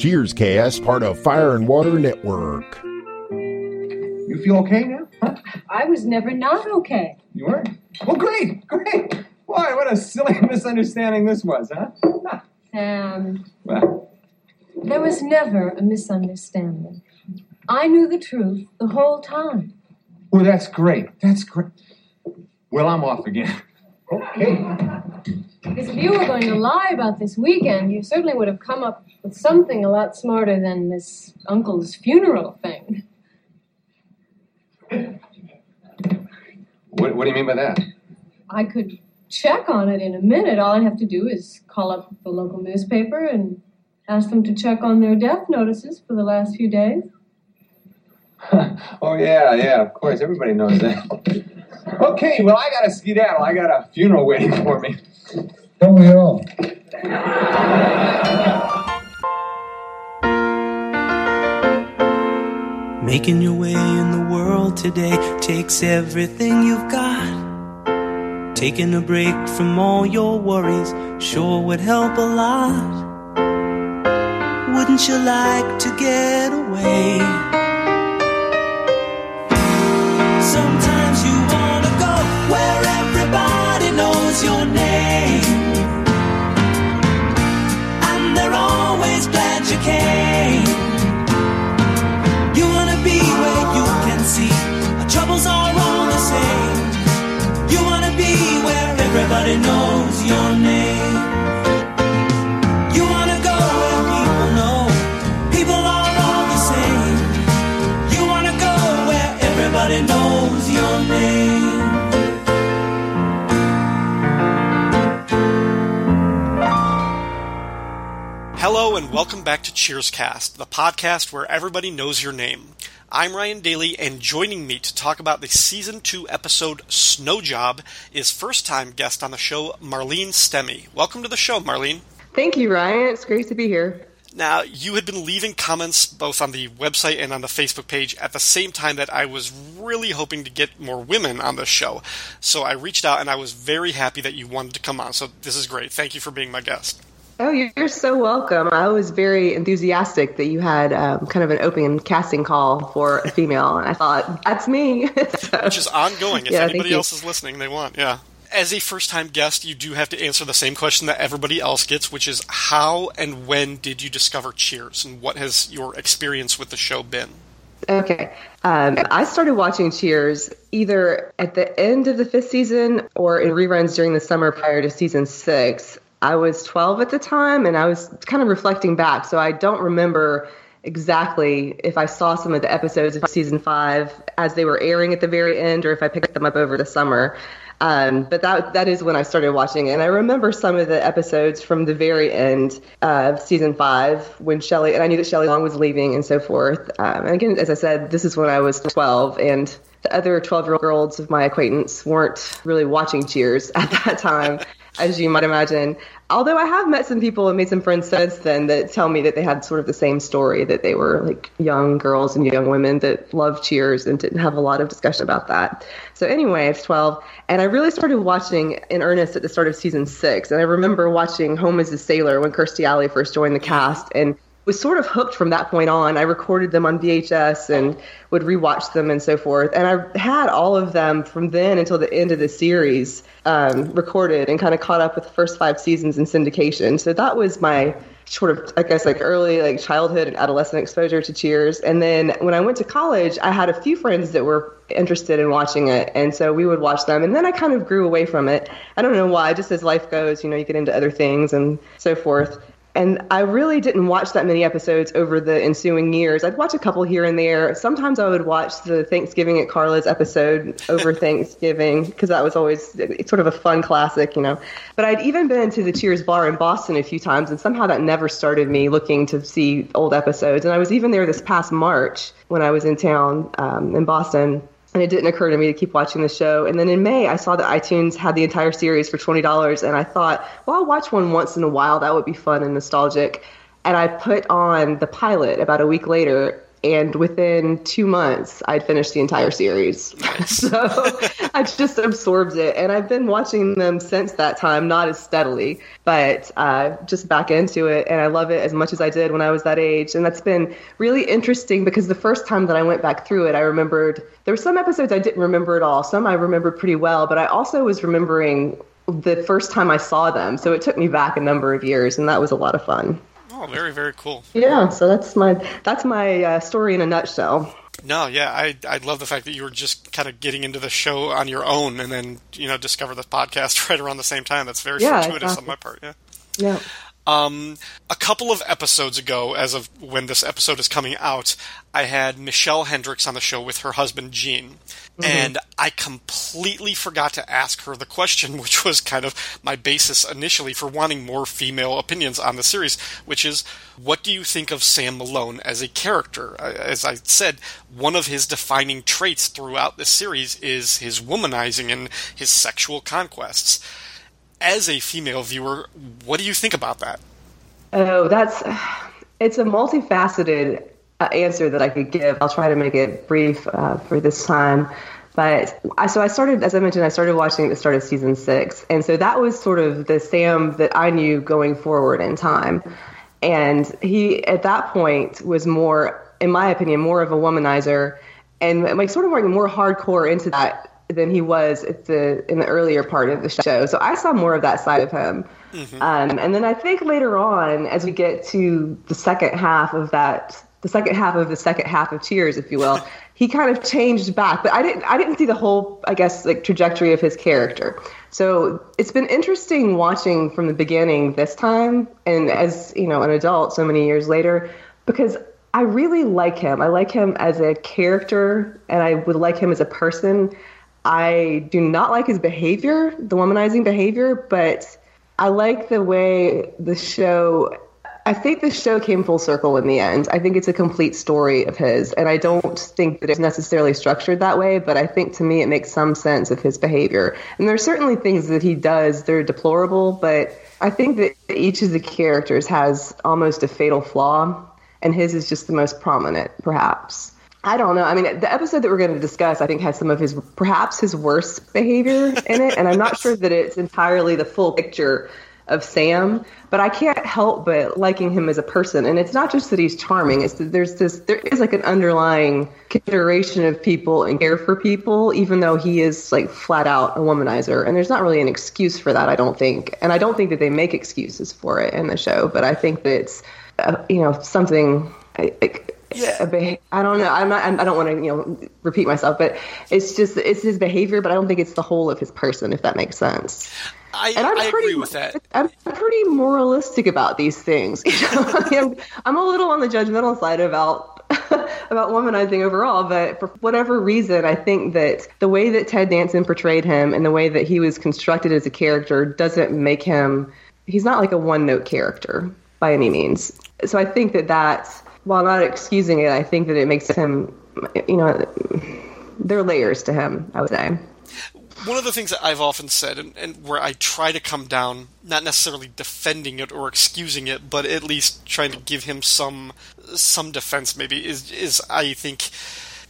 Cheers Cast, part of Fire and Water Network. You feel okay now? I was never not okay. You were? Well, great, great. Boy, what a silly misunderstanding this was, huh? Sam, Well, there was never a misunderstanding. I knew the truth the whole time. well, that's great. That's great. Well, I'm off again. Okay. Because if you were going to lie about this weekend, you certainly would have come up with something a lot smarter than this uncle's funeral thing. What, what do you mean by that? I could check on it in a minute. All I'd have to do is call up the local newspaper and ask them to check on their death notices for the last few days. oh, yeah, yeah, of course. Everybody knows that. Okay, well, I got to skedaddle. I got a funeral waiting for me. Don't we all? Making your way in the world today takes everything you've got. Taking a break from all your worries sure would help a lot. Wouldn't you like to get away? Welcome back to Cheerscast, the podcast where everybody knows your name. I'm Ryan Daly, and joining me to talk about the season two episode Snow Job is first time guest on the show, Marlene Stemme. Welcome to the show, Marlene. Thank you, Ryan. It's great to be here. Now, you had been leaving comments both on the website and on the Facebook page at the same time that I was really hoping to get more women on the show. So I reached out and I was very happy that you wanted to come on. So this is great. Thank you for being my guest. Oh, you're so welcome. I was very enthusiastic that you had um, kind of an open casting call for a female, and I thought that's me. So- which is ongoing. If Yeah, anybody else is listening, they want. Yeah. As a first time guest, you do have to answer the same question that everybody else gets, which is how and when did you discover Cheers, and what has your experience with the show been? Okay. Um, I started watching Cheers either at the end of the fifth season or in reruns during the summer prior to season six. I was 12 at the time and I was kind of reflecting back, so I don't remember exactly if I saw some of the episodes of season five as they were airing at the very end or if I picked them up over the summer. Um, but that that is when I started watching it. And I remember some of the episodes from the very end of season five when Shelley, and I knew that Shelley Long was leaving and so forth. Um, and again, as I said, this is when I was 12, and the other 12 year olds of my acquaintance weren't really watching Cheers at that time, as you might imagine. Although I have met some people and made some friends since then that tell me that they had sort of the same story that they were like young girls and young women that loved Cheers and didn't have a lot of discussion about that. So anyway, I was 12 and I really started watching in earnest at the start of season six. And I remember watching Home as a Sailor when Kirstie Alley first joined the cast and was sort of hooked from that point on. I recorded them on VHS and would rewatch them and so forth. And I had all of them from then until the end of the series um, recorded and kind of caught up with the first five seasons in syndication. So that was my sort of, I guess, like early like childhood and adolescent exposure to Cheers. And then when I went to college, I had a few friends that were interested in watching it, and so we would watch them. And then I kind of grew away from it. I don't know why. Just as life goes, you know, you get into other things and so forth. And I really didn't watch that many episodes over the ensuing years. I'd watch a couple here and there. Sometimes I would watch the Thanksgiving at Carla's episode over Thanksgiving because that was always it's sort of a fun classic, you know. But I'd even been to the Cheers bar in Boston a few times, and somehow that never started me looking to see old episodes. And I was even there this past March when I was in town um, in Boston and it didn't occur to me to keep watching the show. And then in May, I saw that iTunes had the entire series for twenty dollars, and I thought, well, I'll watch one once in a while. That would be fun and nostalgic. And I put on the pilot about a week later, and within two months, I'd finished the entire series. so I just absorbed it, and I've been watching them since that time, not as steadily, but uh, just back into it, and I love it as much as I did when I was that age. And that's been really interesting because the first time that I went back through it, I remembered there were some episodes I didn't remember at all. Some I remembered pretty well, but I also was remembering the first time I saw them. So it took me back a number of years, and that was a lot of fun. Oh, very very cool. Yeah, so that's my that's my uh, story in a nutshell. No, yeah, I I love the fact that you were just kind of getting into the show on your own, and then you know discover the podcast right around the same time. That's very Yeah, fortuitous exactly. on my part. Yeah. Yeah. Um, a couple of episodes ago, as of when this episode is coming out, I had Michelle Hendricks on the show with her husband Gene, and I completely forgot to ask her the question, which was kind of my basis initially for wanting more female opinions on the series, which is, what do you think of Sam Malone as a character? Uh, As I said, one of his defining traits throughout the series is his womanizing and his sexual conquests as a female viewer, what do you think about that? Oh, that's it's a multifaceted answer that I could give. I'll try to make it brief uh, for this time. But I, so I started, as I mentioned, I started watching at the start of season six, and so that was sort of the Sam that I knew going forward in time. And he, at that point, was more, in my opinion, more of a womanizer, and like sort of more hardcore into that than he was at the in the earlier part of the show. So I saw more of that side of him. Um, and then I think later on, as we get to the second half of that, the second half of the second half of Cheers, if you will, he kind of changed back. But I didn't, I didn't see the whole, I guess, like trajectory of his character. So it's been interesting watching from the beginning this time, and as you know, an adult, so many years later, because I really like him. I like him as a character, and I would like him as a person. I do not like his behavior, the womanizing behavior, but I like the way the show. I think the show came full circle in the end. I think it's a complete story of his, and I don't think that it's necessarily structured that way. But I think to me, it makes some sense of his behavior. And there are certainly things that he does that are deplorable, but I think that each of the characters has almost a fatal flaw, and his is just the most prominent, perhaps. I don't know. I mean, the episode that we're going to discuss, I think, has some of his perhaps his worst behavior in it, and I'm not sure that it's entirely the full picture of Sam. But I can't help but liking him as a person, and it's not just that he's charming. It's that there's this there is like an underlying consideration of people and care for people, even though he is like flat out a womanizer, and there's not really an excuse for that. I don't think, and I don't think that they make excuses for it in the show. But I think that it's uh, you know something. Like, Yeah. I don't know. I'm not. I'm, I don't want to, you know, repeat myself, but it's just it's his behavior. But I don't think it's the whole of his person, if that makes sense. I, And I'm I pretty, agree with that. I'm pretty moralistic about these things. You know? I'm, I'm a little on the judgmental side about about womanizing overall, but for whatever reason, I think that the way that Ted Danson portrayed him and the way that he was constructed as a character doesn't make him. He's not like a one note character by any means. So I think that that, while not excusing it, I think that it makes him, you know, there are layers to him. I would say. One of the things that I've often said, and, and where I try to come down, not necessarily defending it or excusing it, but at least trying to give him some some defense, maybe is is I think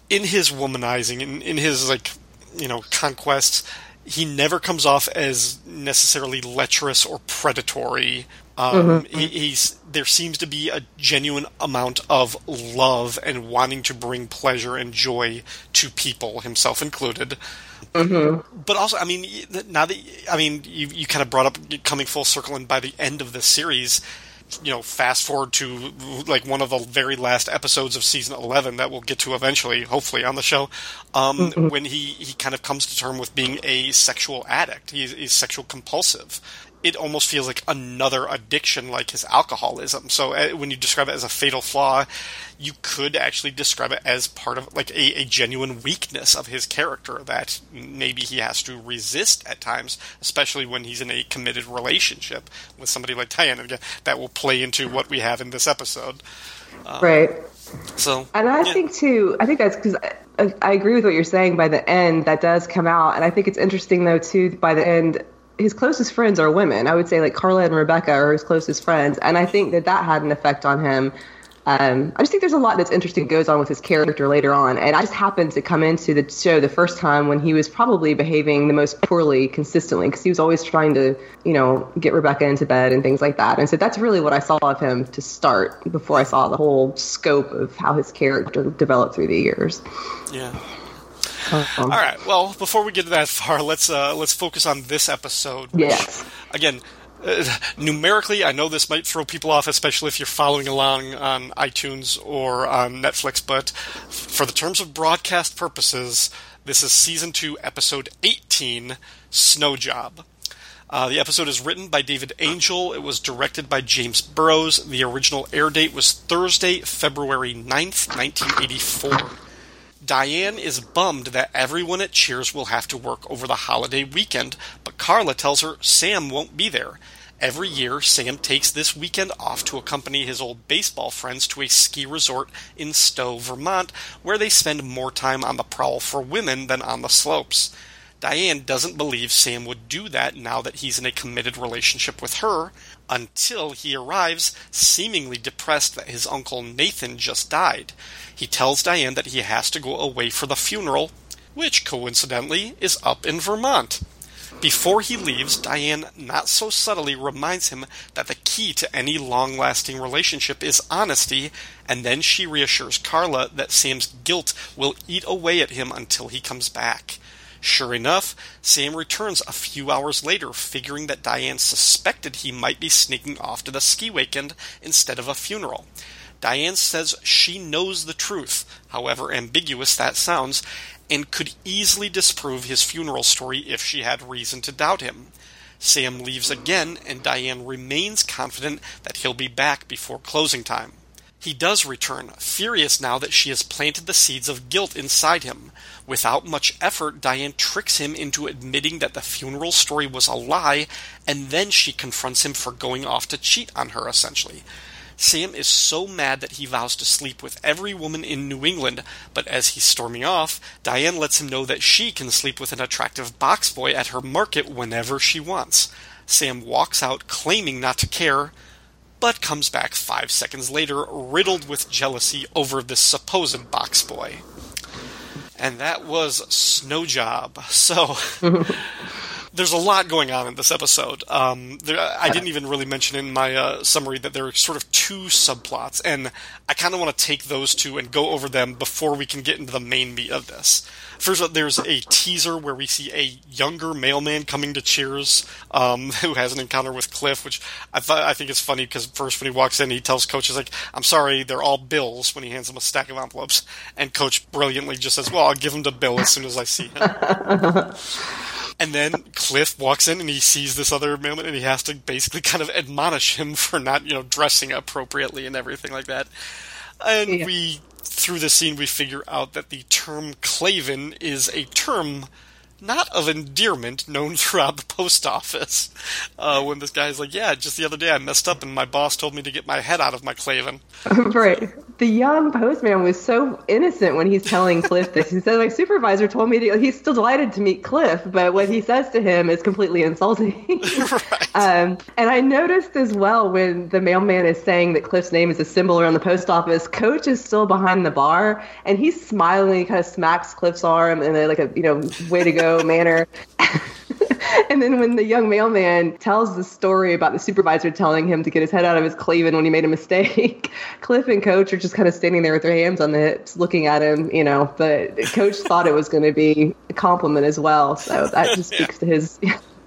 in his womanizing, in, in his like you know conquests, he never comes off as necessarily lecherous or predatory. Um, he, he's there seems to be a genuine amount of love and wanting to bring pleasure and joy to people, himself included. But also, I mean, now that I mean, you you kind of brought up coming full circle, and by the end of the series, you know, fast forward to like one of the very last episodes of season eleven that we'll get to eventually, hopefully on the show, um, when he he kind of comes to term with being a sexual addict. He's, he's sexual compulsive. It almost feels like another addiction, like his alcoholism. So uh, when you describe it as a fatal flaw, you could actually describe it as part of like a, a genuine weakness of his character that maybe he has to resist at times, especially when he's in a committed relationship with somebody like Diana. Again, That will play into what we have in this episode. right. So, And I yeah. think too, I think that's because I, I agree with what you're saying. By the end, that does come out, and I think it's interesting though too. By the end, his closest friends are women. I would say like Carla and Rebecca are his closest friends, and I think that that had an effect on him Um, I just think there's a lot that's interesting goes on with his character later on, and I just happened to come into the show the first time when he was probably behaving the most poorly consistently because he was always trying to, you know, get Rebecca into bed and things like that. And so that's really what I saw of him to start before I saw the whole scope of how his character developed through the years. Yeah. Um, All right. Well, before we get that far, let's uh, let's focus on this episode. which, Yes. Again, uh, numerically, I know this might throw people off, especially if you're following along on iTunes or on Netflix. But for the terms of broadcast purposes, this is season two, episode 18, Snow Job. Uh, the episode is written by David Angell. It was directed by James Burrows. The original air date was Thursday, February 9th, 1984. Diane is bummed that everyone at Cheers will have to work over the holiday weekend, but Carla tells her Sam won't be there. Every year, Sam takes this weekend off to accompany his old baseball friends to a ski resort in Stowe, Vermont, where they spend more time on the prowl for women than on the slopes. Diane doesn't believe Sam would do that now that he's in a committed relationship with her, until he arrives, seemingly depressed that his uncle Nathan just died. He tells Diane that he has to go away for the funeral, which coincidentally is up in Vermont. Before he leaves, Diane not so subtly reminds him that the key to any long lasting relationship is honesty, and then she reassures Carla that Sam's guilt will eat away at him until he comes back. Sure enough, Sam returns a few hours later, figuring that Diane suspected he might be sneaking off to the ski weekend instead of a funeral. Diane says she knows the truth, however ambiguous that sounds, and could easily disprove his funeral story if she had reason to doubt him. Sam leaves again, and Diane remains confident that he'll be back before closing time. He does return, furious now that she has planted the seeds of guilt inside him. Without much effort, Diane tricks him into admitting that the funeral story was a lie, and then she confronts him for going off to cheat on her, essentially. Sam is so mad that he vows to sleep with every woman in New England, but as he's storming off, Diane lets him know that she can sleep with an attractive box boy at her market whenever she wants. Sam walks out claiming not to care, but comes back five seconds later riddled with jealousy over this supposed box boy. And that was Snow Job. So. There's a lot going on in this episode. Um, there, I didn't even really mention in my uh, summary that there are sort of two subplots, and I kind of want to take those two and go over them before we can get into the main meat of this. First, there's a teaser where we see a younger mailman coming to Cheers, um, who has an encounter with Cliff, which I th- I think is funny because first when he walks in, he tells Coach, "He's like, I'm sorry, they're all bills." When he hands him a stack of envelopes, and Coach brilliantly just says, "Well, I'll give him to Bill as soon as I see him." And then Cliff walks in and he sees this other mailman and he has to basically kind of admonish him for not, you know, dressing appropriately and everything like that. And Yeah. we, through the scene, we figure out that the term clavin is a term not of endearment known throughout the post office. Uh, when this guy's like, yeah, just the other day I messed up and my boss told me to get my head out of my claven. right. The young postman was so innocent when he's telling Cliff this. He said, "My supervisor told me to." He's still delighted to meet Cliff, but what he says to him is completely insulting. right. Um, and I noticed as well when the mailman is saying that Cliff's name is a symbol around the post office, Coach is still behind the bar and he's smiling, he kind of smacks Cliff's arm in a, like a you know way to go manner. and then when the young mailman tells the story about the supervisor telling him to get his head out of his clavin when he made a mistake, Cliff and Coach are just kind of standing there with their hands on the hips, looking at him, you know. But Coach thought it was going to be a compliment as well, so that just speaks to his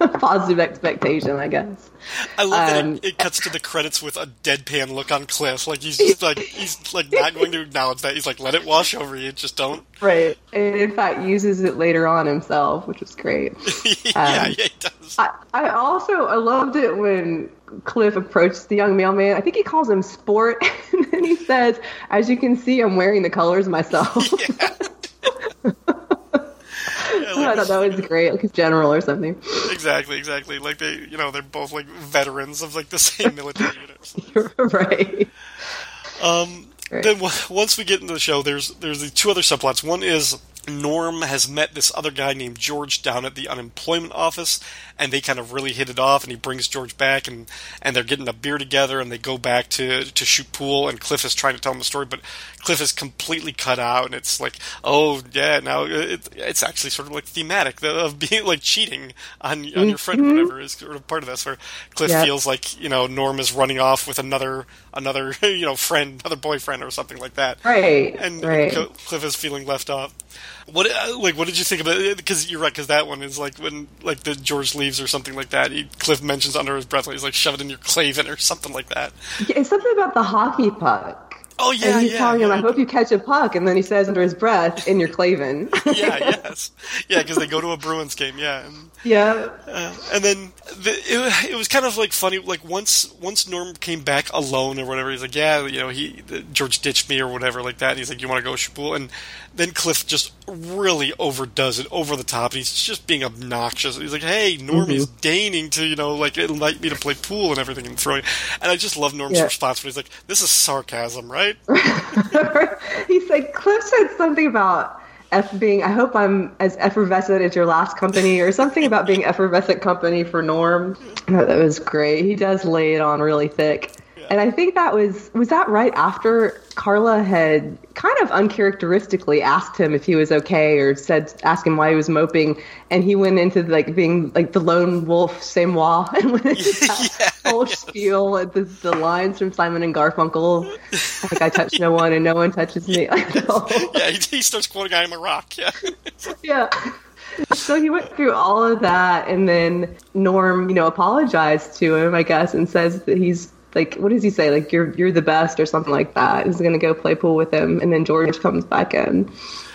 positive expectation, I guess. I love that Um, it, it cuts to the credits with a deadpan look on Cliff. Like he's just like he's like not going to acknowledge that. He's like, let it wash over you. Just don't. Right. And in fact, uses it later on himself, which is great. yeah, Um, yeah, he does. I, I also I loved it when Cliff approached the young mailman. I think he calls him Sport, and then he says, "As you can see, I'm wearing the colors myself." Yeah, I thought that was great, like a general or something. exactly, exactly. Like they, you know, they're both like veterans of like the same military units. right. Um, Right. then w- once we get into the show, there's there's the two other subplots. One is Norm has met this other guy named George down at the unemployment office, and they kind of really hit it off. And he brings George back, and, and they're getting a beer together, and they go back to, to shoot pool. And Cliff is trying to tell him the story, but Cliff is completely cut out, and it's like, oh yeah, now it, it's actually sort of like thematic of being like cheating on on your friend, or whatever is sort of part of this. Where Cliff feels like you know Norm is running off with another another you know friend, another boyfriend, or something like that Right. and right. Cliff is feeling left off. What uh, like what did you think about it? Because you're right, because that one is like when like the George leaves or something like that. He, Cliff mentions under his breath, like, he's like shove it in your clavin or something like that. It's something about the hockey puck. Oh yeah, and he's yeah, telling yeah. him, I hope you catch a puck. And then he says under his breath, in your clavin. yeah, yes, yeah, because they go to a Bruins game, yeah, and, yeah. uh, and then the, it, it was kind of like funny. Like once once Norm came back alone or whatever, he's like, yeah, you know, he the, George ditched me or whatever like that. And he's like, you want to go shoot? And then Cliff just really overdoes it, over the top. And he's just being obnoxious. He's like, hey, Norm is deigning to you know like invite me to play pool and everything and throwing. And I just love Norm's Yeah. response when he's like, this is sarcasm, right? he said, Cliff said something about F being, I hope I'm as effervescent as your last company, or something about being effervescent company for Norm. That was great. He does lay it on really thick. And I think that was, was that right after Carla had kind of uncharacteristically asked him if he was okay or said, asked him why he was moping. And he went into like being like the lone wolf, same wall, and went into that whole spiel at the, the lines from Simon and Garfunkel. Like I touch no one and no one touches me. yeah, he, he starts quoting "I am a rock." Yeah. yeah. So he went through all of that, and then Norm, you know, apologized to him, I guess, and says that he's like, what does he say? Like you're you're the best, or something like that. He's gonna go play pool with him, and then George comes back in.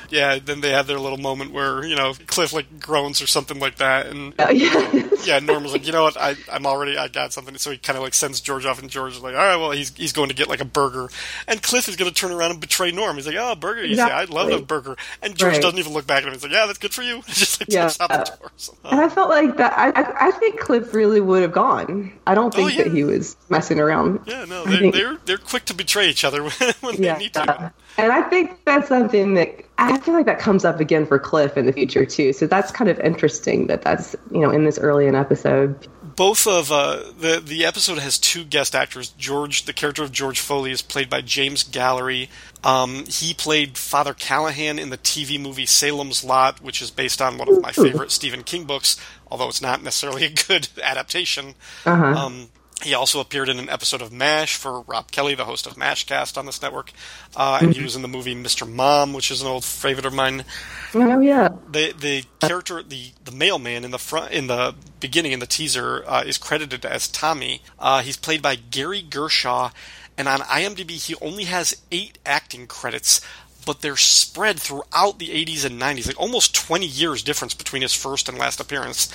Yeah, then they have their little moment where you know Cliff like groans or something like that, and Yeah, yeah. yeah, Norm was like, you know what, I, I'm already, I got something, so he kind of like sends George off, and George is like, all right, well, he's he's going to get like a burger, and Cliff is going to turn around and betray Norm. He's like, oh, burger, you say, I love a burger, and George Right. doesn't even look back at him. He's like, yeah, that's good for you. Just like Yeah. out the uh, door. So, And I felt like that. I, I, think Cliff really would have gone. I don't oh, think Oh, yeah. that he was messing around. yeah, no, they're, they're they're quick to betray each other when, when they need to. And I think that's something that I feel like that comes up again for Cliff in the future too. So that's kind of interesting that that's you know in this early an episode. both of uh, the the episode has two guest actors. George, the character of George Foley, is played by James Gallery. Um, he played Father Callahan in the TV movie Salem's Lot, which is based on one of my favorite Stephen King books, although it's not necessarily a good adaptation. Um, he also appeared in an episode of MASH for Rob Kelly, the host of MASHcast on this network, uh, and he was in the movie Mr. Mom, which is an old favorite of mine Oh yeah, the the character the the mailman in the front in the beginning in the teaser uh, is credited as Tommy. Uh, he's played by Gary Gershaw, and on IMDb he only has eight acting credits, but they're spread throughout the 80s and 90s, like almost 20 years difference between his first and last appearance.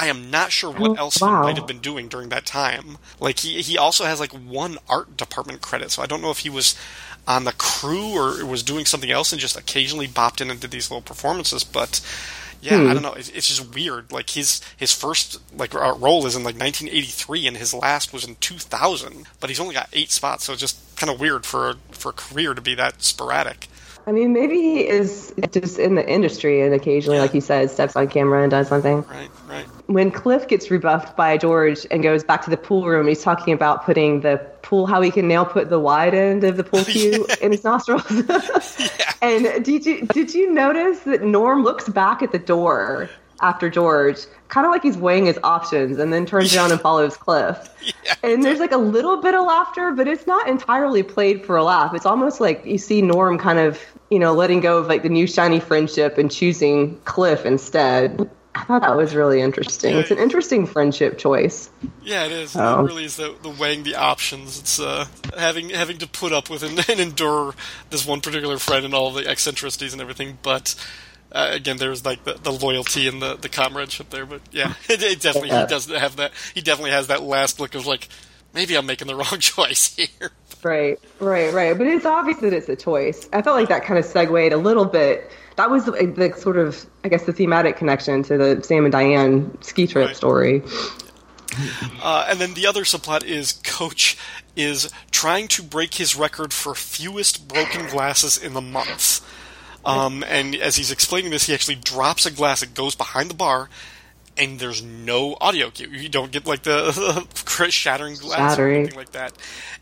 I am not sure what Oh, else wow. he might have been doing during that time. Like he he also has like one art department credit, so I don't know if he was on the crew or was doing something else and just occasionally bopped in and did these little performances. But yeah, Hmm. I don't know. It's, it's just weird. Like his his first like uh, role is in like 1983, and his last was in 2000. But he's only got eight spots, so it's just kind of weird for a, for a career to be that sporadic. I mean maybe he is just in the industry and occasionally, like you said, steps on camera and does something. Right, right. when Cliff gets rebuffed by George and goes back to the pool room, he's talking about putting the pool, how he can now put the wide end of the pool cue in his nostrils. And did you did you notice that Norm looks back at the door after George, kind of like he's weighing his options, and then turns around and follows Cliff. And there's like a little bit of laughter, but it's not entirely played for a laugh. It's almost like you see Norm kind of, you know, letting go of like the new shiny friendship and choosing Cliff instead. I thought that was really interesting. It's an interesting friendship choice. Yeah, it is. Oh. It really is the, the weighing the options. It's uh, having having to put up with and, and endure this one particular friend and all the eccentricities and everything. But uh, again, there's like the, the loyalty and the, the comradeship there. But yeah, it, it definitely he does have that. He definitely has that last look of like maybe I'm making the wrong choice here. Right, right, right. But it's obvious that it's a choice. I felt like that kind of segued a little bit. That was the, the sort of, I guess, the thematic connection to the Sam and Diane ski trip Right. story. Uh, and then the other subplot is Coach is trying to break his record for fewest broken glasses in the month. Um, and as he's explaining this, he actually drops a glass. It goes behind the bar, and there's no audio cue. You don't get like the, shattering glass Shattering. or anything like that.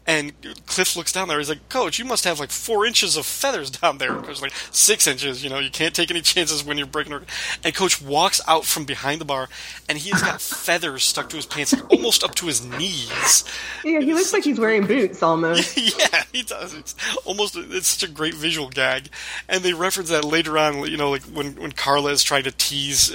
And Cliff looks down there. He's like, "Coach, you must have like four inches of feathers down there." And Coach's like, six inches. You know, you can't take any chances when you're breaking." A-. And Coach walks out from behind the bar, and he's got feathers stuck to his pants, like, almost up to his knees. Yeah, he looks like he's wearing boots almost. yeah, he does. It's almost it's such a great visual gag, and they reference that later on. You know, like when when Carla is trying to tease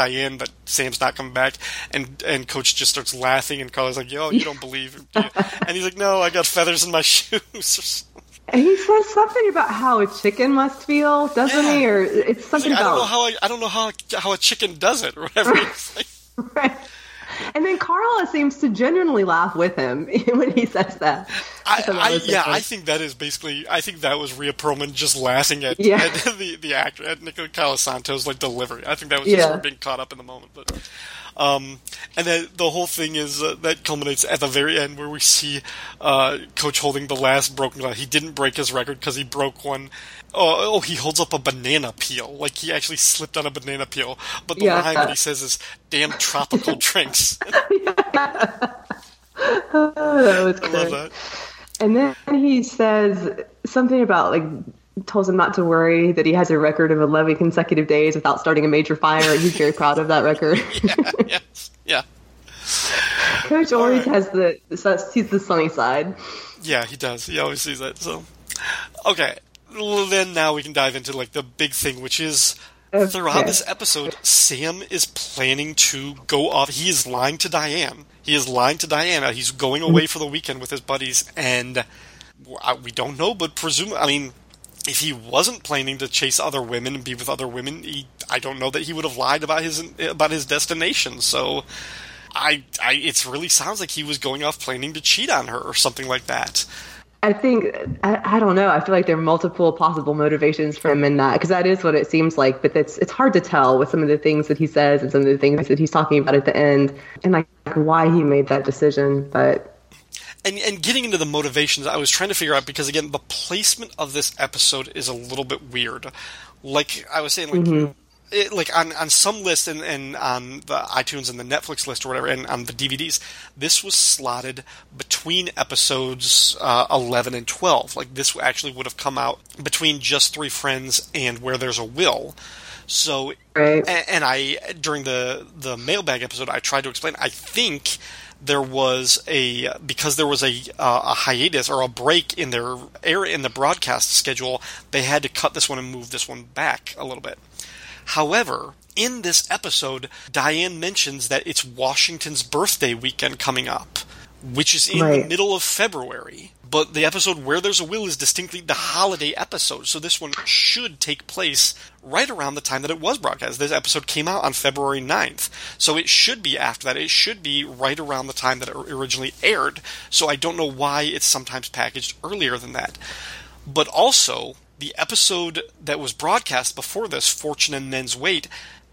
Diane that Sam's not coming back, and and Coach just starts laughing, and Carla's like, "Yo, you don't believe?" it, do you?" and he's like, "No, I got feathers in my shoes." And he says something about how a chicken must feel, doesn't Yeah. he? Or it's something like, I don't know about how I, I don't know how how a chicken does it or whatever. Right. And then Carla seems to genuinely laugh with him when he says that. I, thought that I, yeah. I think that is basically. I think that was Rhea Perlman just laughing at, Yeah. at the the actor at Nicola Colasanto's like delivery. I think that was Yeah. just her being caught up in the moment. But um, and then the whole thing is uh, that culminates at the very end where we see uh, Coach holding the last broken glass. He didn't break his record because he broke one. Oh, oh, he holds up a banana peel, like he actually slipped on a banana peel. But the Yeah. line that he says is "damn tropical drinks." Oh, that was I love that. And then he says something about like tells him not to worry that he has a record of 11 consecutive days without starting a major fire. He's very proud of that record. yes, yeah. Coach always right. has the sees the sunny side. Yeah, he does. He always sees that. So, okay. Well, then now we can dive into like the big thing, which is throughout this episode, Sam is planning to go off. He is lying to Diane. He is lying to Diane. He's going away for the weekend with his buddies, and uh, we don't know, but presume. I mean, if he wasn't planning to chase other women and be with other women, he, I don't know that he would have lied about his about his destination. So. I, I, it really sounds like he was going off planning to cheat on her or something like that. I think I, I don't know. I feel like there are multiple possible motivations for him in that because that is what it seems like. But it's it's hard to tell with some of the things that he says and some of the things that he's talking about at the end, and like why he made that decision. But and and getting into the motivations, I was trying to figure out because again, the placement of this episode is a little bit weird. Like I was saying, like. Mm-hmm. It, like on, on some list and, and on the iTunes and the Netflix list or whatever, and on the DVDs, this was slotted between episodes uh, 11 and 12. Like this actually would have come out between Just Three Friends and Where There's a Will. So Right. and, and I during the the mailbag episode, I tried to explain. I think there was a because there was a uh, a hiatus or a break in their air in the broadcast schedule. They had to cut this one and move this one back a little bit. However, in this episode, Diane mentions that it's Washington's birthday weekend coming up, which is in the middle of February. But the episode Where There's a Will is distinctly the holiday episode, so this one should take place right around the time that it was broadcast. This episode came out on February 9th, so it should be after that. It should be right around the time that it originally aired, so I don't know why it's sometimes packaged earlier than that. But also, the episode that was broadcast before this, Fortune and Men's Weight,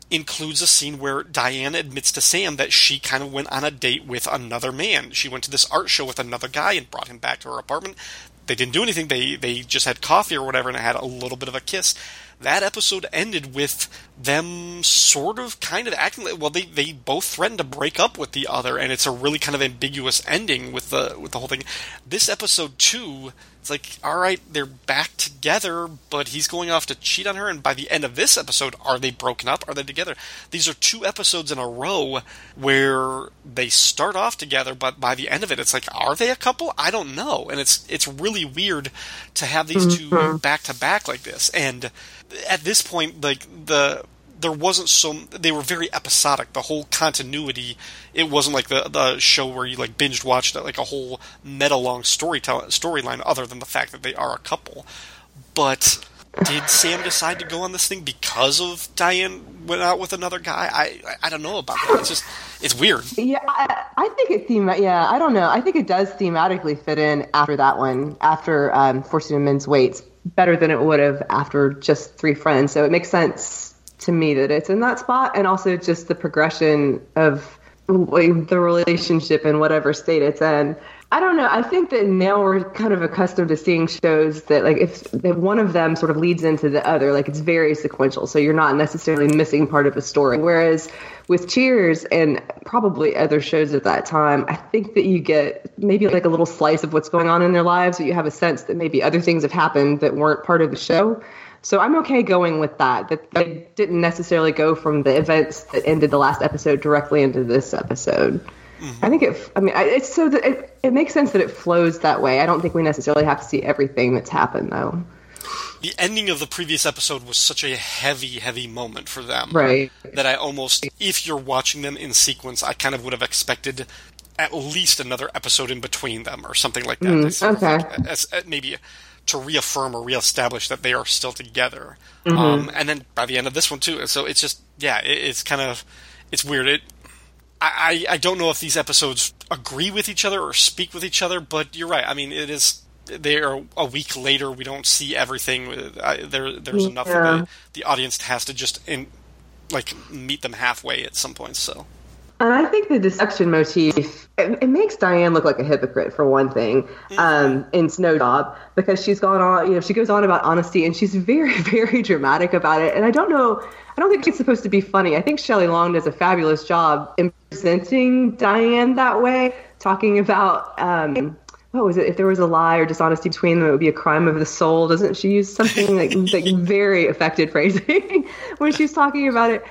includes a scene where Diane admits to Sam that she kind of went on a date with another man. She went to this art show with another guy and brought him back to her apartment. They didn't do anything. They they just had coffee or whatever and had a little bit of a kiss. That episode ended with them sort of kind of acting like well they, they both threatened to break up with the other and it's a really kind of ambiguous ending with the with the whole thing. This episode two it's like, all right, they're back together, but he's going off to cheat on her. And by the end of this episode, are they broken up? Are they together? These are two episodes in a row where they start off together, but by the end of it, it's like, are they a couple? I don't know. And it's it's really weird to have these mm-hmm. two back to back like this. And at this point, like the there wasn't so they were very episodic the whole continuity it wasn't like the the show where you like binged watched like a whole meta long story storyline other than the fact that they are a couple but did Sam decide to go on this thing because of Diane went out with another guy? I I, don't know about that. It's just it's weird. Yeah, I, I think it theme. Yeah, I don't know. I think it does thematically fit in after that one, after um, Fortune and Men's Weights, better than it would have after just Three Friends. So it makes sense to me that it's in that spot, and also just the progression of the relationship in whatever state it's in. I don't know. I think that now we're kind of accustomed to seeing shows that, like, if that one of them sort of leads into the other, like it's very sequential, so you're not necessarily missing part of a story. Whereas with Cheers and probably other shows at that time, I think that you get maybe like a little slice of what's going on in their lives, but you have a sense that maybe other things have happened that weren't part of the show. So I'm okay going with that. That they didn't necessarily go from the events that ended the last episode directly into this episode. Mm-hmm. I think it. I mean, it's so that it, it makes sense that it flows that way. I don't think we necessarily have to see everything that's happened, though. The ending of the previous episode was such a heavy, heavy moment for them, right? That I almost, if you're watching them in sequence, I kind of would have expected at least another episode in between them or something like that. Mm, okay, like, as, as, maybe to reaffirm or reestablish that they are still together. Mm-hmm. Um, and then by the end of this one too, so it's just yeah, it, it's kind of it's weird. It I, I don't know if these episodes agree with each other or speak with each other, but you're right. I mean, it is they are a week later. We don't see everything. I, there, there's yeah. enough that the, the audience has to just in, like meet them halfway at some point. So, and I think the deception motif it, it makes Diane look like a hypocrite for one thing mm-hmm. um, in Snow Job because she's gone on. You know, she goes on about honesty and she's very, very dramatic about it. And I don't know. I don't think it's supposed to be funny. I think Shelley Long does a fabulous job in presenting Diane that way, talking about um, what was it? If there was a lie or dishonesty between them, it would be a crime of the soul. Doesn't she use something like, like very affected phrasing when she's talking about it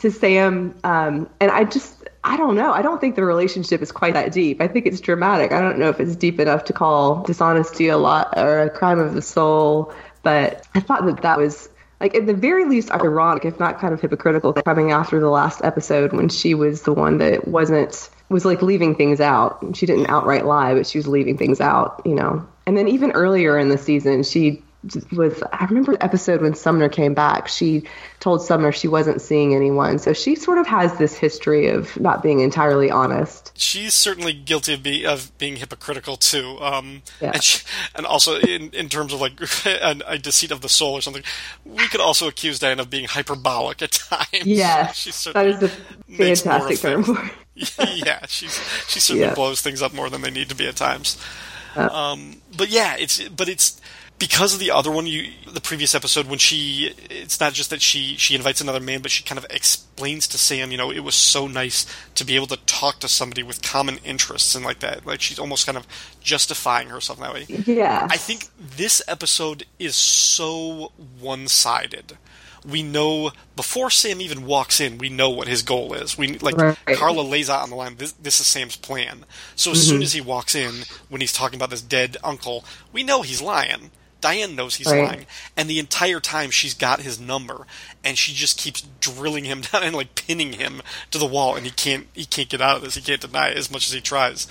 to Sam? Um, and I just, I don't know. I don't think the relationship is quite that deep. I think it's dramatic. I don't know if it's deep enough to call dishonesty a lot or a crime of the soul. But I thought that that was like at the very least ironic, if not kind of hypocritical, coming after the last episode when she was the one that wasn't was like leaving things out. She didn't outright lie, but she was leaving things out, you know. And then even earlier in the season, she was I remember the episode when Sumner came back. She told Sumner she wasn't seeing anyone, so she sort of has this history of not being entirely honest. She's certainly guilty of, be, of being hypocritical too, um, yeah. and, she, and, also in, in terms of like a, a, deceit of the soul or something. We could also accuse Diane of being hyperbolic at times. Yes, that is a fantastic term for it. yeah, she's she certainly yeah. blows things up more than they need to be at times. Uh, um, but yeah, it's but it's because of the other one you the previous episode when she it's not just that she she invites another man but she kind of explains to Sam you know it was so nice to be able to talk to somebody with common interests and like that like she's almost kind of justifying herself that way yeah I think this episode is so one-sided we know before Sam even walks in, we know what his goal is. We like right. Carla lays out on the line. This, this is Sam's plan. So as mm-hmm. soon as he walks in, when he's talking about this dead uncle, we know he's lying. Diane knows he's right. lying, and the entire time she's got his number, and she just keeps drilling him down and like pinning him to the wall, and he can't he can't get out of this. He can't deny it as much as he tries.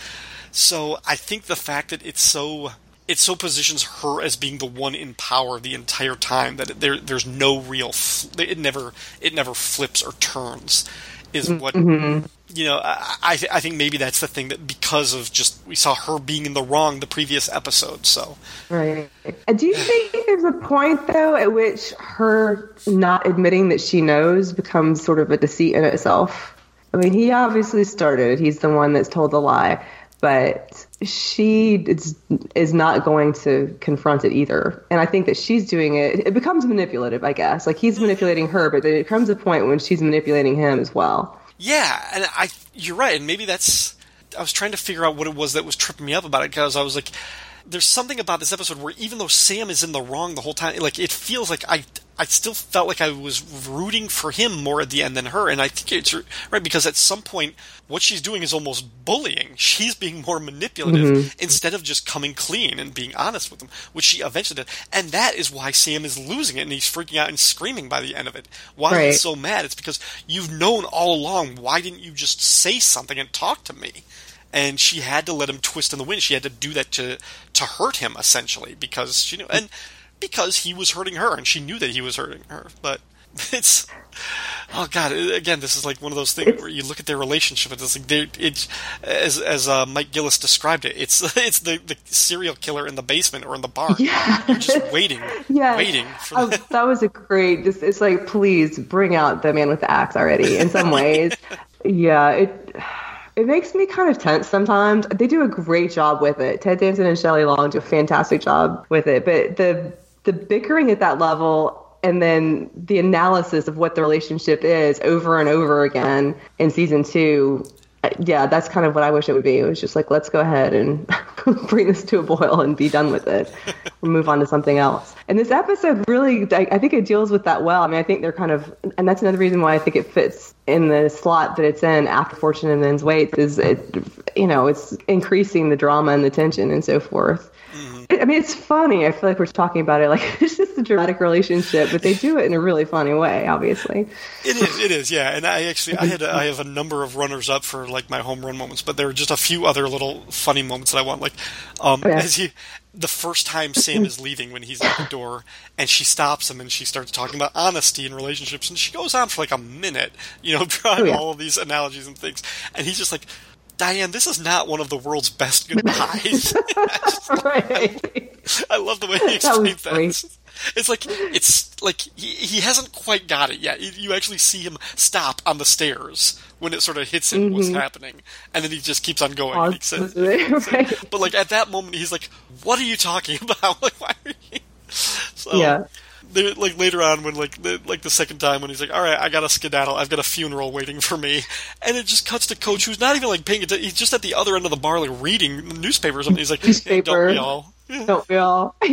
So I think the fact that it's so it so positions her as being the one in power the entire time that there there's no real it never it never flips or turns is what mm-hmm you know, I, I think maybe that's the thing that because of just we saw her being in the wrong the previous episode. So, right. Do you think there's a point though at which her not admitting that she knows becomes sort of a deceit in itself? I mean, he obviously started. He's the one that's told the lie, but she is is not going to confront it either. And I think that she's doing it. It becomes manipulative, I guess. Like he's mm-hmm. manipulating her, but there comes a point when she's manipulating him as well. Yeah, and I you're right, and maybe that's I was trying to figure out what it was that was tripping me up about it because I was like there's something about this episode where even though Sam is in the wrong the whole time, like it feels like I I still felt like I was rooting for him more at the end than her, and I think it's right because at some point what she's doing is almost bullying. She's being more manipulative mm-hmm. instead of just coming clean and being honest with him, which she eventually did, and that is why Sam is losing it and he's freaking out and screaming by the end of it. Why right. he's so mad? It's because you've known all along. Why didn't you just say something and talk to me? and she had to let him twist in the wind. She had to do that to to hurt him essentially because she knew and because he was hurting her and she knew that he was hurting her. But it's oh god again this is like one of those things where you look at their relationship and it's like they it's as as uh, Mike Gillis described it it's it's the, the serial killer in the basement or in the barn yeah. you're just waiting yeah waiting for oh, that was a great just it's like please bring out the man with the axe already in some ways yeah it it makes me kind of tense sometimes. They do a great job with it. Ted Danson and Shelley Long do a fantastic job with it. But the the bickering at that level and then the analysis of what the relationship is over and over again in season two uh, yeah, that's kind of what I wish it would be. It was just like, let's go ahead and bring this to a boil and be done with it. We'll move on to something else. And this episode really, I, I think it deals with that well. I mean, I think they're kind of, and that's another reason why I think it fits in the slot that it's in after Fortune and Men's Weights is it, you know, it's increasing the drama and the tension and so forth. Mm-hmm. I mean, it's funny. I feel like we're talking about it like it's just a dramatic relationship, but they do it in a really funny way. Obviously, it is. It is. Yeah. And I actually, I had, a, I have a number of runners up for like my home run moments, but there are just a few other little funny moments that I want. Like, um, Oh, yeah. as he, the first time Sam is leaving when he's at the door, and she stops him and she starts talking about honesty in relationships, and she goes on for like a minute, you know, drawing Oh, yeah. all of these analogies and things, and he's just like. Diane, this is not one of the world's best goodbyes. right? I love the way he That explains that. great. It's like it's like he, he hasn't quite got it yet. You- actually see him stop on the stairs when it sort of hits him what's mm-hmm. happening, and then he just keeps on going. he says- right. but like at that moment, he's like, "What are you talking about? Like, why are you?" So, Yeah. There- like later on, when like the like the second time when he's like, "All right, I got a skedaddle. I've got a funeral waiting for me," and it just cuts to Coach, who's not even like paying attention. He's just at the other end of the bar, like reading the newspaper or something. He's like, "Hey, don't we all?" Don't we all?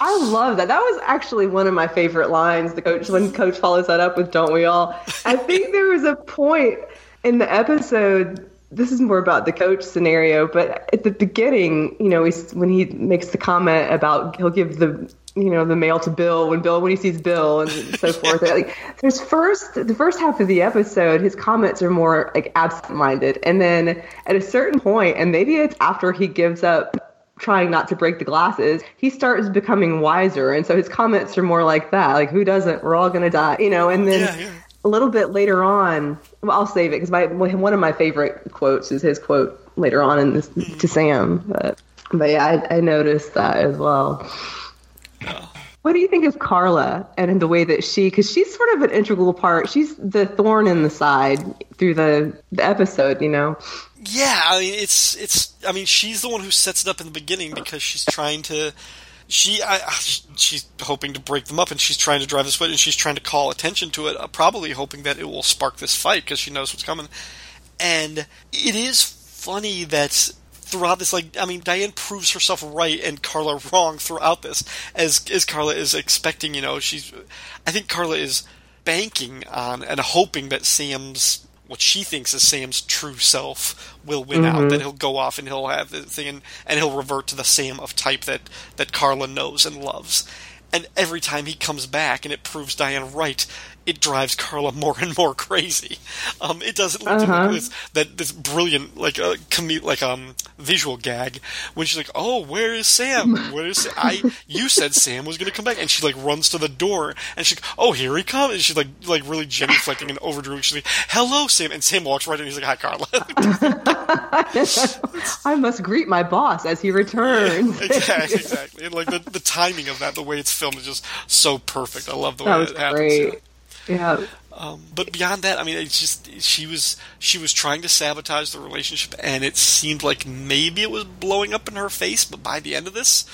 I love that. That was actually one of my favorite lines. The coach when coach follows that up with "Don't we all?" I think there was a point in the episode. This is more about the coach scenario, but at the beginning, you know, he's, when he makes the comment about he'll give the you know the mail to Bill when Bill when he sees Bill and so forth. Like there's first the first half of the episode, his comments are more like absent-minded, and then at a certain point, and maybe it's after he gives up trying not to break the glasses, he starts becoming wiser. And so his comments are more like that, like, who doesn't? We're all going to die, you know? And then Yeah, yeah. a little bit later on, well, I'll save it because my one of my favorite quotes is his quote later on in this to mm. Sam. But, but yeah, I, I noticed that as well. What do you think of Carla and in the way that she, because she's sort of an integral part, she's the thorn in the side through the, the episode, you know? Yeah, I mean it's it's. I mean she's the one who sets it up in the beginning because she's trying to. She I, she's hoping to break them up, and she's trying to drive this way, and she's trying to call attention to it, uh, probably hoping that it will spark this fight because she knows what's coming. And it is funny that throughout this, like I mean, Diane proves herself right and Carla wrong throughout this, as as Carla is expecting. You know, she's. I think Carla is banking on and hoping that Sam's what she thinks is Sam's true self will win out. That mm-hmm. he'll go off and he'll have the thing, and, and he'll revert to the Sam of type that that Carla knows and loves. And every time he comes back and it proves Diane right, it drives Carla more and more crazy. Um, it doesn't lead Uh-huh. to this that this brilliant like uh, com- like um visual gag when she's like, "Oh, where is Sam? Where is I? You said Sam was going to come back," and she like runs to the door and she's like, "Oh, here he comes!" And she's like like really genuflecting and overdrew. She's like, "Hello, Sam," and Sam walks right in. He's like, "Hi, Carla." I must greet my boss as he returns. exactly, exactly. And like the the timing of that, the way it's filmed is just so perfect. I love the way that was it happens. great. Yeah. Um, but beyond that, I mean, it's just she was she was trying to sabotage the relationship, and it seemed like maybe it was blowing up in her face. But by the end of this,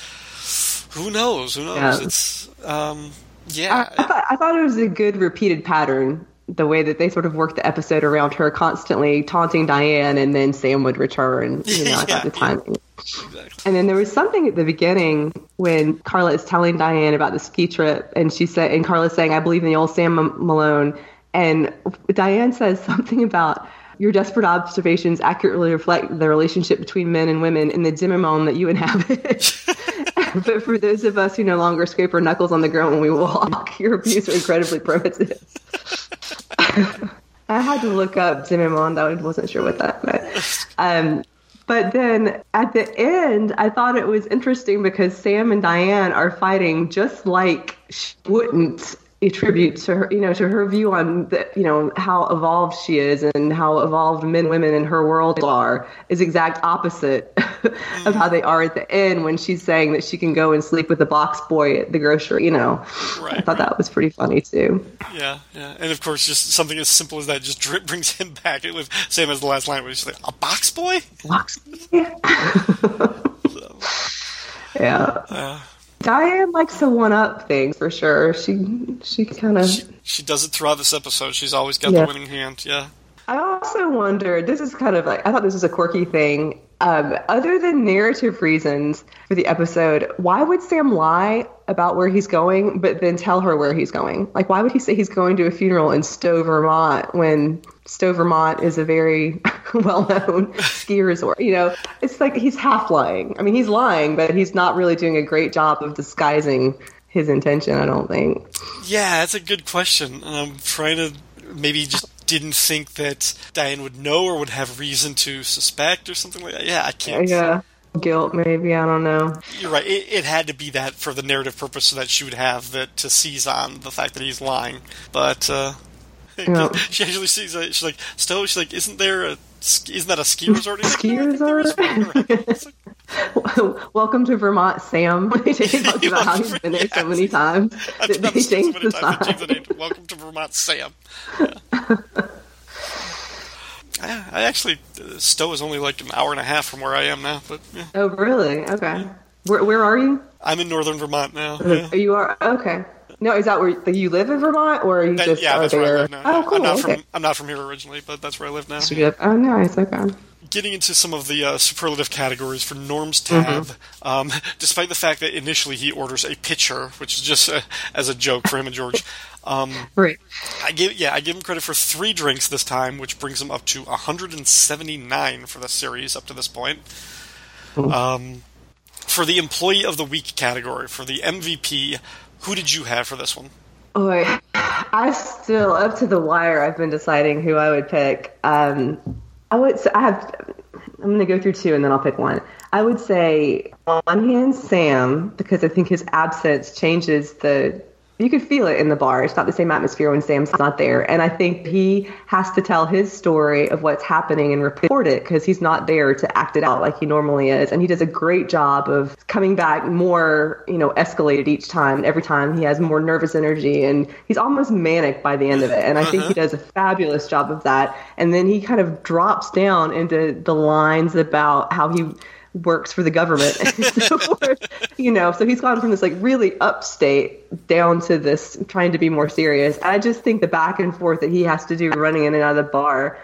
who knows? Who knows? Yeah. It's um, yeah, I, thought, I thought it was a good repeated pattern. The way that they sort of worked the episode around her constantly taunting Diane, and then Sam would return. You know, I Yeah, thought the timing. Exactly. And then there was something at the beginning when Carla is telling Diane about the ski trip, and she said, and Carla's saying, "I believe in the old Sam Malone," and Diane says something about your desperate observations accurately reflect the relationship between men and women in the Zimmerman that you inhabit. but for those of us who no longer scrape our knuckles on the ground when we walk, your views are incredibly primitive. I had to look up Zimmerman. I wasn't sure what that meant. Um, but then at the end, I thought it was interesting because Sam and Diane are fighting just like she wouldn't attribute to her, you know, to her view on the, you know, how evolved she is and how evolved men, women in her world are is exact opposite of how they are at the end when she's saying that she can go and sleep with the box boy at the grocery. You know, Right, I thought that was pretty funny too. Yeah, yeah, and of course, just something as simple as that just dri- brings him back It was same as the last line, where she's like, "A box boy." Box. So, Yeah. Uh, Diane likes to one up things for sure. She she kind of. she, she does it throughout this episode. She's always got Yeah. the winning hand. Yeah. I also wondered. This is kind of like I thought this was a quirky thing. Um, other than narrative reasons for the episode, why would Sam lie about where he's going, but then tell her where he's going? Like, why would he say he's going to a funeral in Stowe, Vermont, when Stowe, Vermont is a very well-known ski resort? You know, it's like he's half lying. I mean, he's lying, but he's not really doing a great job of disguising his intention. I don't think. Yeah, that's a good question. I'm trying to maybe just didn't think that Diane would know or would have reason to suspect or something like that. Yeah, I can't. Yeah, guilt maybe. I don't know. You're right. It, it had to be that for the narrative purpose, so that she would have that to seize on the fact that he's lying. But uh, Yeah. she actually sees. Uh, she's like, "Stowe." She's like, "Isn't there a isn't that a ski resort?" He's like, Ski "No, I think there is resort? one." Right. It's like, Welcome to Vermont, Sam. he talks about how he's been there so many times that they changed the they changed the sign. name. Welcome to Vermont, Sam. Yeah. I, I actually uh, Stowe is only like an hour and a half from where I am now, but yeah. Oh, really? Okay. Where, where are you? I'm in northern Vermont now. Yeah. You are okay. No, is that where you live in Vermont, or are you That- just yeah, that's where I there? live now. Oh, cool. I'm not okay. from I'm not from here originally, but that's where I live now. So Oh, nice. Okay. Getting into some of the uh, superlative categories for Norm's tab, Mm-hmm. um, despite the fact that initially he orders a pitcher, which is just uh, as a joke for him and George. Um, Right. I give yeah, I give him credit for three drinks this time, which brings him up to 179 for the series up to this point. Um, for the employee of the week category, for the MVP, who did you have for this one? Oh, wait. I still up to the wire. I've been deciding who I would pick. Um, I would. I have. I'm going to go through two, and then I'll pick one. I would say on one hand Sam because I think his absence changes the. You could feel it in the bar. It's not the same atmosphere when Sam's not there, and I think he has to tell his story of what's happening and report it because he's not there to act it out like he normally is, and he does a great job of coming back more, you know, escalated each time. Every time he has more nervous energy, and he's almost manic by the end of it. And I think he uh-huh. does a fabulous job of that. And then he kind of drops down into the lines about how he works for the government so forth. You know, so he's gone from this like really upstate down to this trying to be more serious. I just think the back and forth that he has to do running in and out of the bar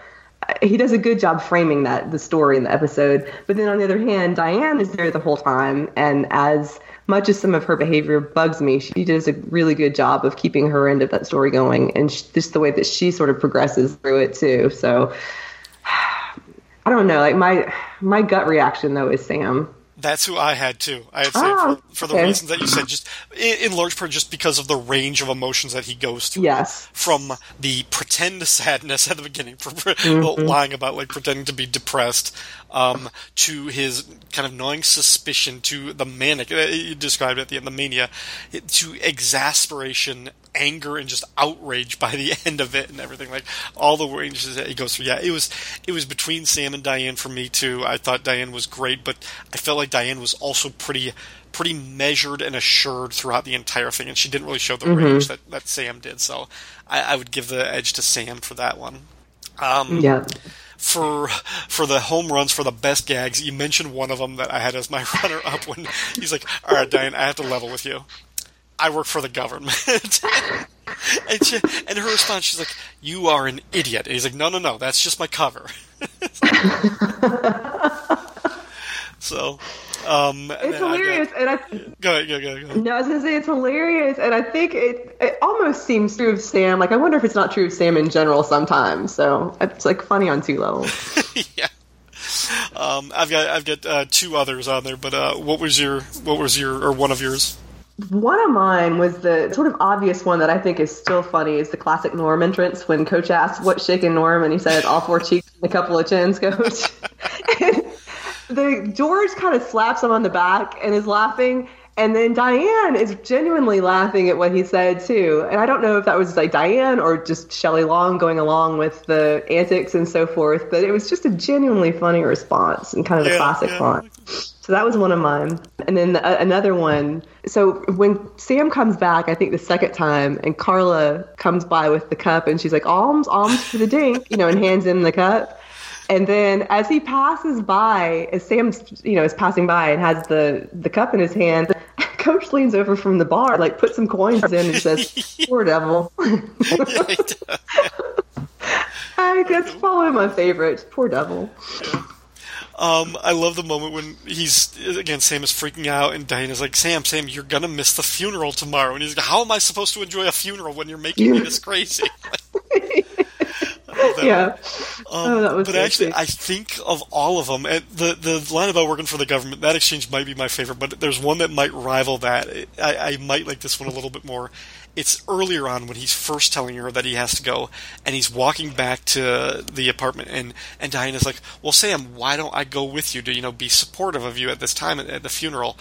uh, he does a good job framing that the story in the episode. But then on the other hand, Diane is there the whole time, and as much as some of her behavior bugs me, she does a really good job of keeping her end of that story going, and just the way that she sort of progresses through it too. So I don't know. Like my my gut reaction though is Sam. That's who I had too. I had Oh, for, for the okay. reasons that you said, just in, in large part, just because of the range of emotions that he goes through. Yes. From the pretend sadness at the beginning, for Mm-hmm. lying about like pretending to be depressed, um, to his kind of gnawing suspicion, to the manic. uh, You described at the end, the mania, to exasperation, anger, and just outrage by the end of it, and everything. Like all the ranges that he goes through. Yeah, it was it was between Sam and Diane for me too. I thought Diane was great, but I felt like Diane was also pretty pretty measured and assured throughout the entire thing, and she didn't really show the range that, that Sam did. So I, I would give the edge to Sam for that one. Um, Yeah. for for the home runs for the best gags, you mentioned one of them that I had as my runner up when he's like, "All right, Diane, I have to level with you. I work for the government." and, she, and her response, she's like, "You are an idiot." And he's like, "No, no, no, that's just my cover." so, um, and It's I got- hilarious, and I Go ahead, go, go, go. No, I was gonna say it's hilarious, and I think it it almost seems true of Sam. Like I wonder if it's not true of Sam in general sometimes. So it's like funny on two levels. yeah. Um, I've got I've got uh, two others on there, but uh, what was your what was your or one of yours? One of mine was the sort of obvious one that I think is still funny is the classic Norm entrance when Coach asks what's shaking Norm, and he says all four cheeks and a couple of chins, Coach. the George kind of slaps him on the back and is laughing. And then Diane is genuinely laughing at what he said too. And I don't know if that was like Diane or just Shelley Long going along with the antics and so forth, but it was just a genuinely funny response and kind of the Yeah, classic yeah. line. So that was one of mine. And then uh, another one. So when Sam comes back, I think the second time, and Carla comes by with the cup and she's like, alms, alms for the dink, you know, and hands him the cup. And then as he passes by, as Sam, you know, is passing by and has the, the cup in his hand, Coach leans over from the bar, like puts some coins in and says, poor devil. I, that's probably my favorite. Poor devil. Um, I love the moment when he's again Sam is freaking out and Diane's like, "Sam, Sam, you're gonna miss the funeral tomorrow." And he's like, "How am I supposed to enjoy a funeral when you're making me this crazy?" Love that Yeah. Um, Oh, that was but so actually, sweet. I think of all of them, and the the line about working for the government, that exchange might be my favorite. But there's one that might rival that. I, I might like this one a little bit more. It's earlier on when he's first telling her that he has to go, and he's walking back to the apartment, and and Diane's like, "Well, Sam, why don't I go with you to you know be supportive of you at this time at, at the funeral?"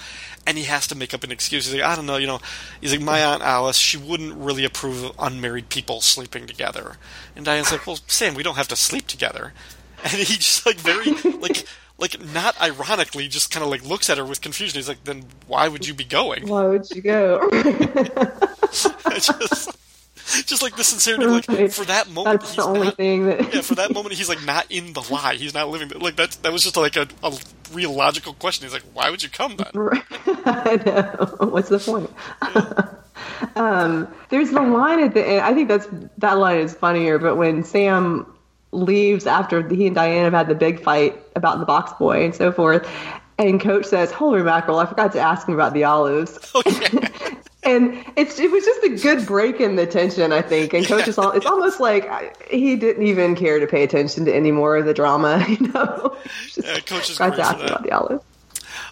And he has to make up an excuse. He's like, "I don't know, you know." He's like, "My aunt Alice, she wouldn't really approve of unmarried people sleeping together." And Diane's like, "Well, Sam, we don't have to sleep together." And he just like very like like not ironically just kind of like looks at her with confusion. He's like, "Then why would you be going?" Why would you go? just, just like the sincerity, like for that moment, That's he's the only not, thing that. yeah, for that moment, he's like not in the lie. He's not living. The, like that. That was just like a, a real logical question. He's like, "Why would you come then?" I know. What's the point? um, there's the line at the end. I think that's that line is funnier. But when Sam leaves after he and Diane have had the big fight about the box boy and so forth, and Coach says, "Holy mackerel! I forgot to ask him about the olives." Oh, yeah. And it's it was just a good break in the tension, I think. And Coach is all it's almost like I- he didn't even care to pay attention to any more of the drama, you know. Just Yeah, Coach is great for ask him that. about the olives.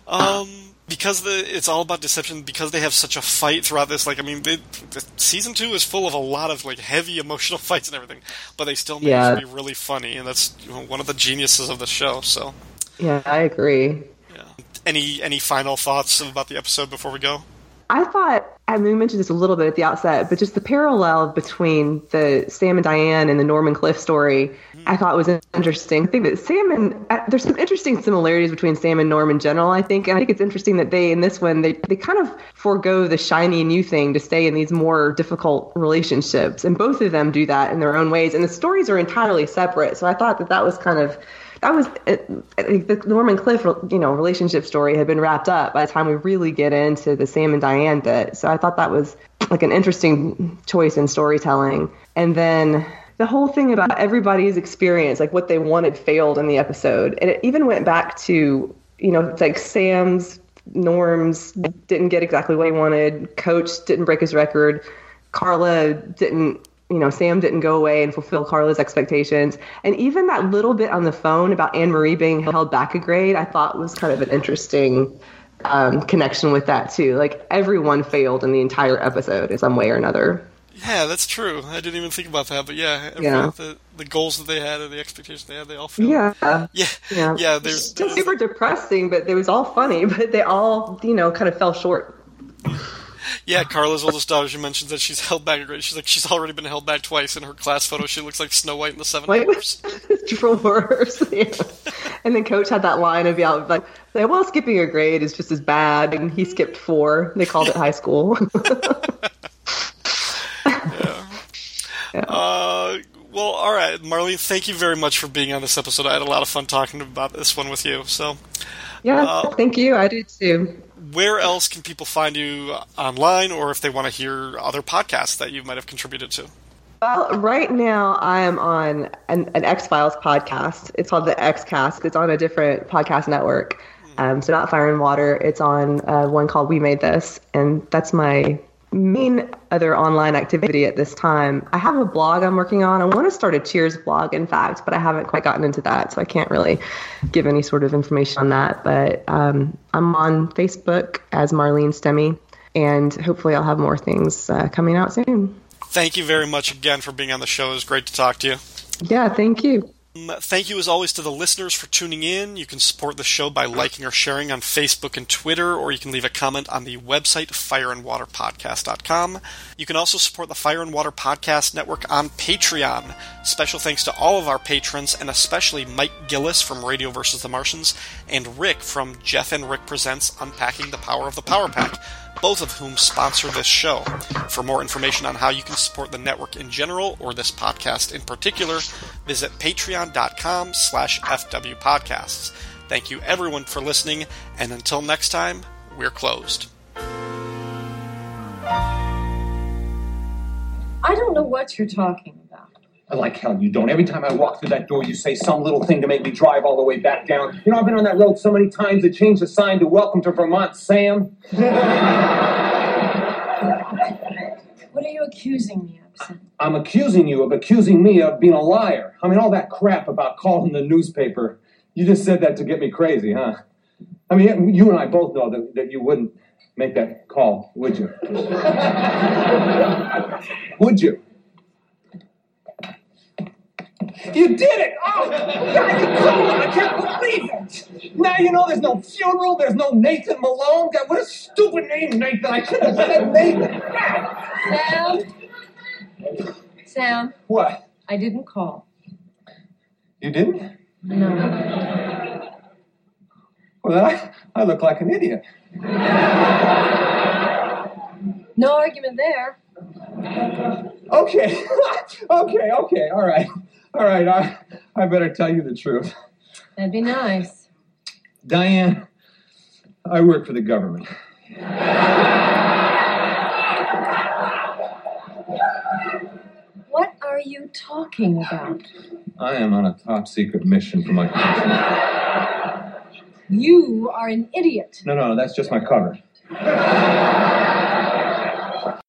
Um, because the it's all about deception. Because they have such a fight throughout this. Like, I mean, they, the, season two is full of a lot of like heavy emotional fights and everything, but they still manage Yeah. to be really funny, and that's you know, one of the geniuses of the show. So, Yeah, I agree. yeah. Any any final thoughts about the episode before we go? I thought, I mean, we mentioned this a little bit at the outset, but just the parallel between the Sam and Diane and the Norm and Cliff story, I thought was interesting. I think that Sam and uh, there's some interesting similarities between Sam and Norm in general. I think, and I think it's interesting that they in this one they they kind of forego the shiny new thing to stay in these more difficult relationships, and both of them do that in their own ways. And the stories are entirely separate, so I thought that that was kind of that was uh, think the Norm and Cliff, you know, relationship story had been wrapped up by the time we really get into the Sam and Diane bit. So I thought that was like an interesting choice in storytelling. And then the whole thing about everybody's experience, like what they wanted, failed in the episode, and it even went back to you know, like Sam's Norm's didn't get exactly what he wanted. Coach didn't break his record. Carla didn't you know, Sam didn't go away and fulfill Carla's expectations. And even that little bit on the phone about Anne Marie being held back a grade, I thought was kind of an interesting um, connection with that, too. Like, everyone failed in the entire episode in some way or another. Yeah, that's true. I didn't even think about that, but yeah, Yeah. the the goals that they had and the expectations they had, they all failed. Yeah. yeah, Yeah. yeah. There's, Just super depressing, but it was all funny, but they all, you know, kind of fell short. yeah. Carla's oldest daughter. She mentions that she's held back a grade. She's like she's already been held back twice in her class photo. She looks like Snow White in the Seven Wait, Dwarfs. drawers. yeah. And then coach had that line of, yeah, like, well, skipping a grade is just as bad. And he skipped four. They called it high school. Uh, well, all right, Marlene. Thank you very much for being on this episode. I had a lot of fun talking about this one with you. So, yeah, Uh, thank you. I did too. where else can people find you online, or if they want to hear other podcasts that you might have contributed to? Well, right now I am on an, an X Files podcast. It's called the X Cast. It's on a different podcast network. Um, so not Fire and Water. It's on uh, one called We Made This, and that's my main other online activity at this time. I have a blog I'm working on. I want to start a Cheers blog, in fact, but I haven't quite gotten into that, so I can't really give any sort of information on that. But um, I'm on Facebook as Marlene Stemmy, and hopefully I'll have more things uh, coming out soon. Thank you very much again for being on the show. It was great to talk to you. Yeah, thank you. Um, Thank you, as always, to the listeners for tuning in. You can support the show by liking or sharing on Facebook and Twitter, or you can leave a comment on the website, fireandwaterpodcast.com. You can also support the Fire and Water Podcast Network on Patreon. Special thanks to all of our patrons, and especially Mike Gillis from Radio vs. the Martians, and Rick from Jeff and Rick Presents Unpacking the Power of the Power Pack both of whom sponsor this show. For more information on how you can support the network in general or this podcast in particular, visit patreon.com slash fwpodcasts. Thank you everyone for listening, and until next time, we're closed. I don't know what you're talking about. I like hell you don't. Every time I walk through that door, you say some little thing to make me drive all the way back down. You know, I've been on that road so many times they changed the sign to Welcome to Vermont, Sam. What are you accusing me of, Sam? I'm accusing you of accusing me of being a liar. I mean, all that crap about calling the newspaper. You just said that to get me crazy, huh? I mean, you and I both know that, that you wouldn't make that call, would you? would you? You did it! Oh, God, you him! I can't believe it! Now you know there's no funeral, there's no Nathan Malone. God, what a stupid name, Nathan! I should have said Nathan. Sam? Sam, What? I didn't call. You didn't? No. Well, then I, I look like an idiot. No argument there. Okay, okay, okay, all right, all right. I, I better tell you the truth. That'd be nice. Diane, I work for the government. What are you talking about? I am on a top secret mission for my country. You are an idiot. No, no, that's just my cover.